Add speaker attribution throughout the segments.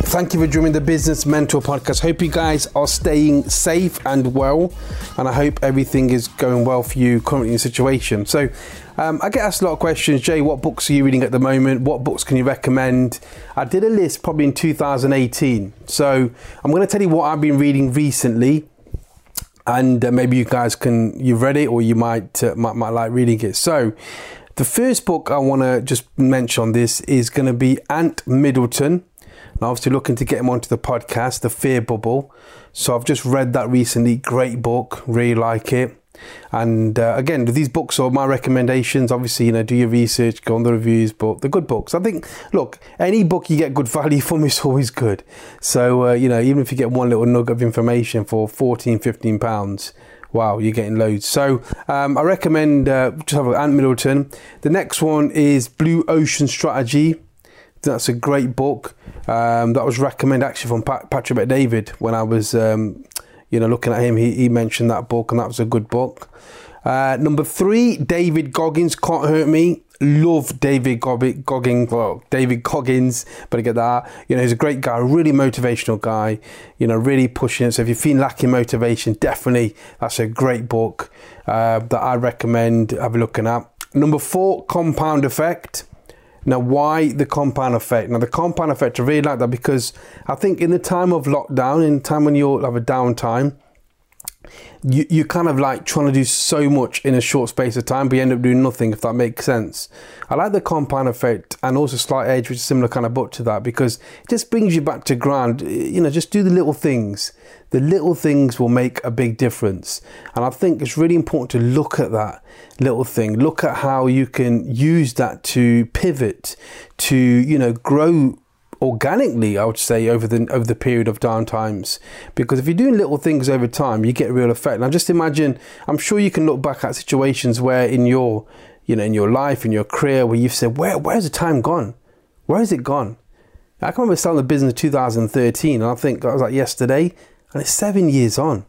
Speaker 1: Thank you for joining the Business Mentor podcast. Hope you guys are staying safe and well, and I hope everything is going well for you currently in the situation. So, um, I get asked a lot of questions. Jay, what books are you reading at the moment? What books can you recommend? I did a list probably in 2018. So, I'm going to tell you what I've been reading recently, and uh, maybe you guys can you've read it or you might uh, might, might like reading it. So, the first book I want to just mention on this is going to be Ant Middleton and obviously looking to get him onto the podcast, The Fear Bubble. So I've just read that recently. Great book, really like it. And uh, again, these books are my recommendations. Obviously, you know, do your research, go on the reviews, but they're good books. I think, look, any book you get good value from is always good. So, uh, you know, even if you get one little nugget of information for 14, 15 pounds, wow, you're getting loads. So um, I recommend uh, just have Ant Middleton. The next one is Blue Ocean Strategy that's a great book. Um, that was recommended actually from Pat, Patrick Bet-David when I was, um, you know, looking at him. He, he, mentioned that book, and that was a good book. Uh, number three, David Goggins can't hurt me. Love David Goggins. Well, David Goggins, I get that. You know, he's a great guy, really motivational guy. You know, really pushing it. So if you feel lacking motivation, definitely that's a great book uh, that I recommend have a looking at. Number four, Compound Effect. Now, why the compound effect? Now, the compound effect, I really like that because I think in the time of lockdown, in time when you have a downtime, you, you kind of like trying to do so much in a short space of time, but you end up doing nothing, if that makes sense. I like the compound effect and also Slight Edge, which is similar kind of book to that, because it just brings you back to ground. You know, just do the little things. The little things will make a big difference. And I think it's really important to look at that little thing. Look at how you can use that to pivot, to, you know, grow organically, I would say, over the over the period of down times. Because if you're doing little things over time, you get real effect. Now, just imagine. I'm sure you can look back at situations where in your, you know, in your life, in your career, where you've said, "Where, where's the time gone? Where has it gone?" I can remember starting the business in 2013, and I think that was like yesterday, and it's seven years on.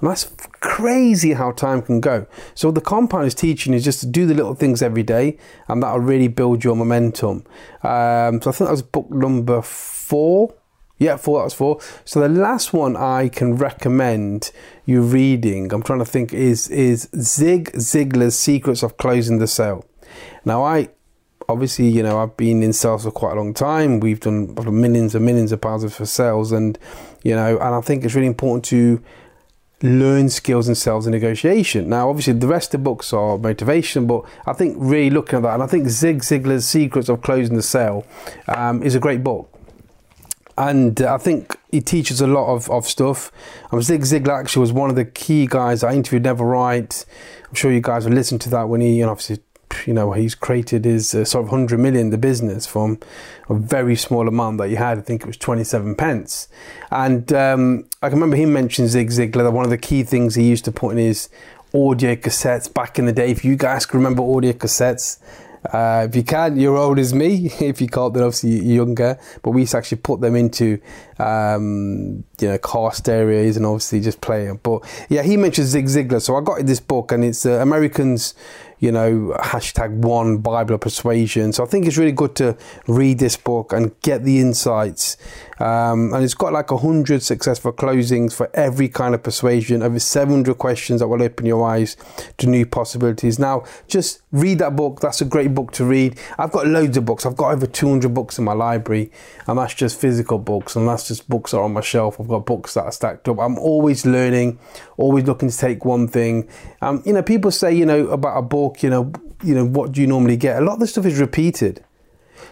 Speaker 1: And that's crazy how time can go. So the compound is teaching is just to do the little things every day, and that'll really build your momentum. Um, so I think that was book number four. Yeah, four. That was four. So the last one I can recommend you reading, I'm trying to think, is is Zig Ziglar's Secrets of Closing the Sale. Now I obviously, you know, I've been in sales for quite a long time. We've done millions and millions of pounds for sales, and you know, and I think it's really important to learn skills in sales and negotiation. Now, obviously, the rest of the books are motivation, but I think really looking at that, and I think Zig Ziglar's Secrets of Closing the Sale um, is a great book. And uh, I think he teaches a lot of, of stuff. Um, Zig Ziglar actually was one of the key guys I interviewed Never Right. I'm sure you guys will listen to that when he, know, obviously you know, he's created his uh, sort of 100 million, the business, from a very small amount that he had. I think it was 27 pence. And um, I can remember him mentioning Zig Ziglar that one of the key things he used to put in his audio cassettes back in the day. If you guys can remember audio cassettes, uh, if you can, you're old as me. If you can't, then obviously you're younger. But we used to actually put them into, um, you know, car stereos and obviously just play them. But yeah, he mentions Zig Ziglar. So I got this book and it's uh, Americans you know, hashtag one Bible of persuasion. So I think it's really good to read this book and get the insights. Um, and it's got like a hundred successful closings for every kind of persuasion, over 700 questions that will open your eyes to new possibilities. Now, just read that book. That's a great book to read. I've got loads of books. I've got over 200 books in my library, and that's just physical books, and that's just books that are on my shelf. Got books that are stacked up. I'm always learning, always looking to take one thing. Um, you know, people say, you know, about a book, you know, you know, what do you normally get? A lot of the stuff is repeated.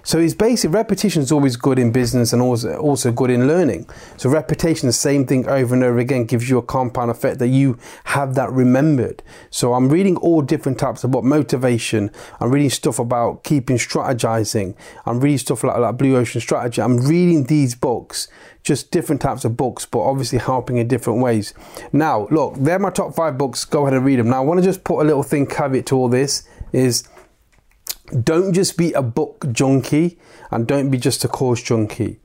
Speaker 1: So it's basic repetition is always good in business and also also good in learning. So repetition, the same thing over and over again, gives you a compound effect that you have that remembered. So I'm reading all different types of book, motivation. I'm reading stuff about keeping strategizing. I'm reading stuff like, like Blue Ocean Strategy. I'm reading these books just different types of books, but obviously helping in different ways. Now, look, they're my top five books. Go ahead and read them. Now, I want to just put a little thing caveat to all this is don't just be a book junkie and don't be just a course junkie.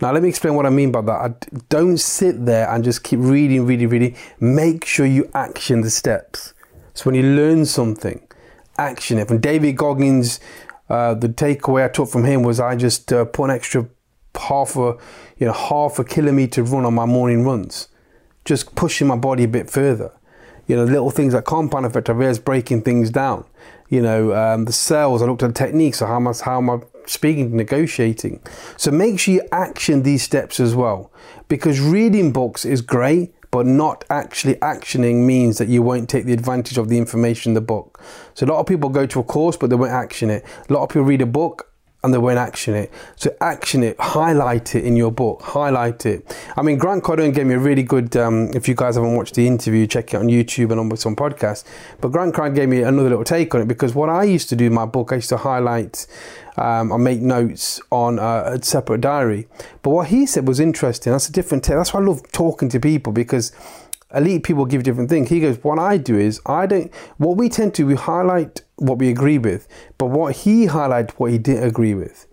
Speaker 1: Now, let me explain what I mean by that. I don't sit there and just keep reading, reading, reading. Make sure you action the steps. So when you learn something, action it. From David Goggins, uh, the takeaway I took from him was I just uh, put an extra half a, you know, half a kilometer run on my morning runs, just pushing my body a bit further. You know, little things like compound effect, I realized breaking things down you know, um, the sales. I looked at the techniques. So how am I, how am I speaking, negotiating? So make sure you action these steps as well, because reading books is great, but not actually actioning means that you won't take the advantage of the information in the book. So a lot of people go to a course, but they won't action it. A lot of people read a book and they won't action it. So action it, highlight it in your book, highlight it. I mean, Grant Cardone gave me a really good. Um, if you guys haven't watched the interview, check it on YouTube and on some podcasts. But Grant Cardone gave me another little take on it because what I used to do in my book, I used to highlight. Um, I make notes on a, a separate diary. But what he said was interesting. That's a different. That's why I love talking to people because elite people give different things. He goes, what I do is I don't. What we tend to we highlight what we agree with, but what he highlighted what he didn't agree with.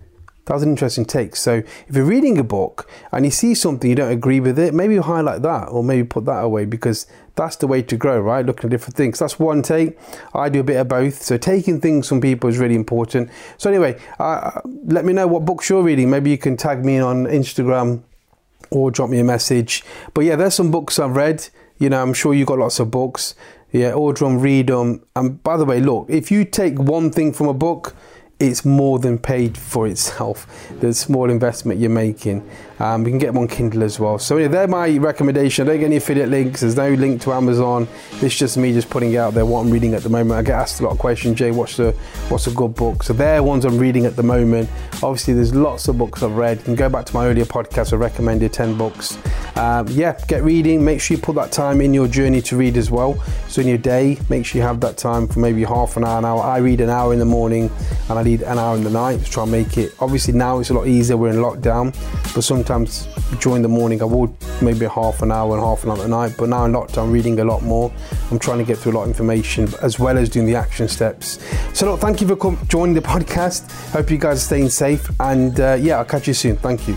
Speaker 1: That was an interesting take. So if you're reading a book and you see something you don't agree with it, maybe you highlight that or maybe put that away because that's the way to grow, right? Looking at different things. That's one take. I do a bit of both. So taking things from people is really important. So anyway, uh, let me know what books you're reading. Maybe you can tag me on Instagram or drop me a message. But yeah, there's some books I've read. You know, I'm sure you've got lots of books. Yeah, order them, read them. And by the way, look, if you take one thing from a book, it's more than paid for itself. The small investment you're making. Um, we can get them on Kindle as well. So yeah, they're my recommendation. I don't get any affiliate links. There's no link to Amazon. It's just me just putting out there what I'm reading at the moment. I get asked a lot of questions. Jay, what's the what's a good book? So they're ones I'm reading at the moment. Obviously, there's lots of books I've read. You can go back to my earlier podcast. I recommended 10 books. Um, yeah, get reading. Make sure you put that time in your journey to read as well. So in your day, make sure you have that time for maybe half an hour, an hour. I read an hour in the morning and I read an hour in the night to try and make it. Obviously now it's a lot easier. We're in lockdown, but sometimes during the morning I would maybe half an hour and half an hour at night. But now in lockdown, I'm reading a lot more. I'm trying to get through a lot of information as well as doing the action steps. So look, thank you for joining the podcast. Hope you guys are staying safe, and uh, yeah, I'll catch you soon. Thank you.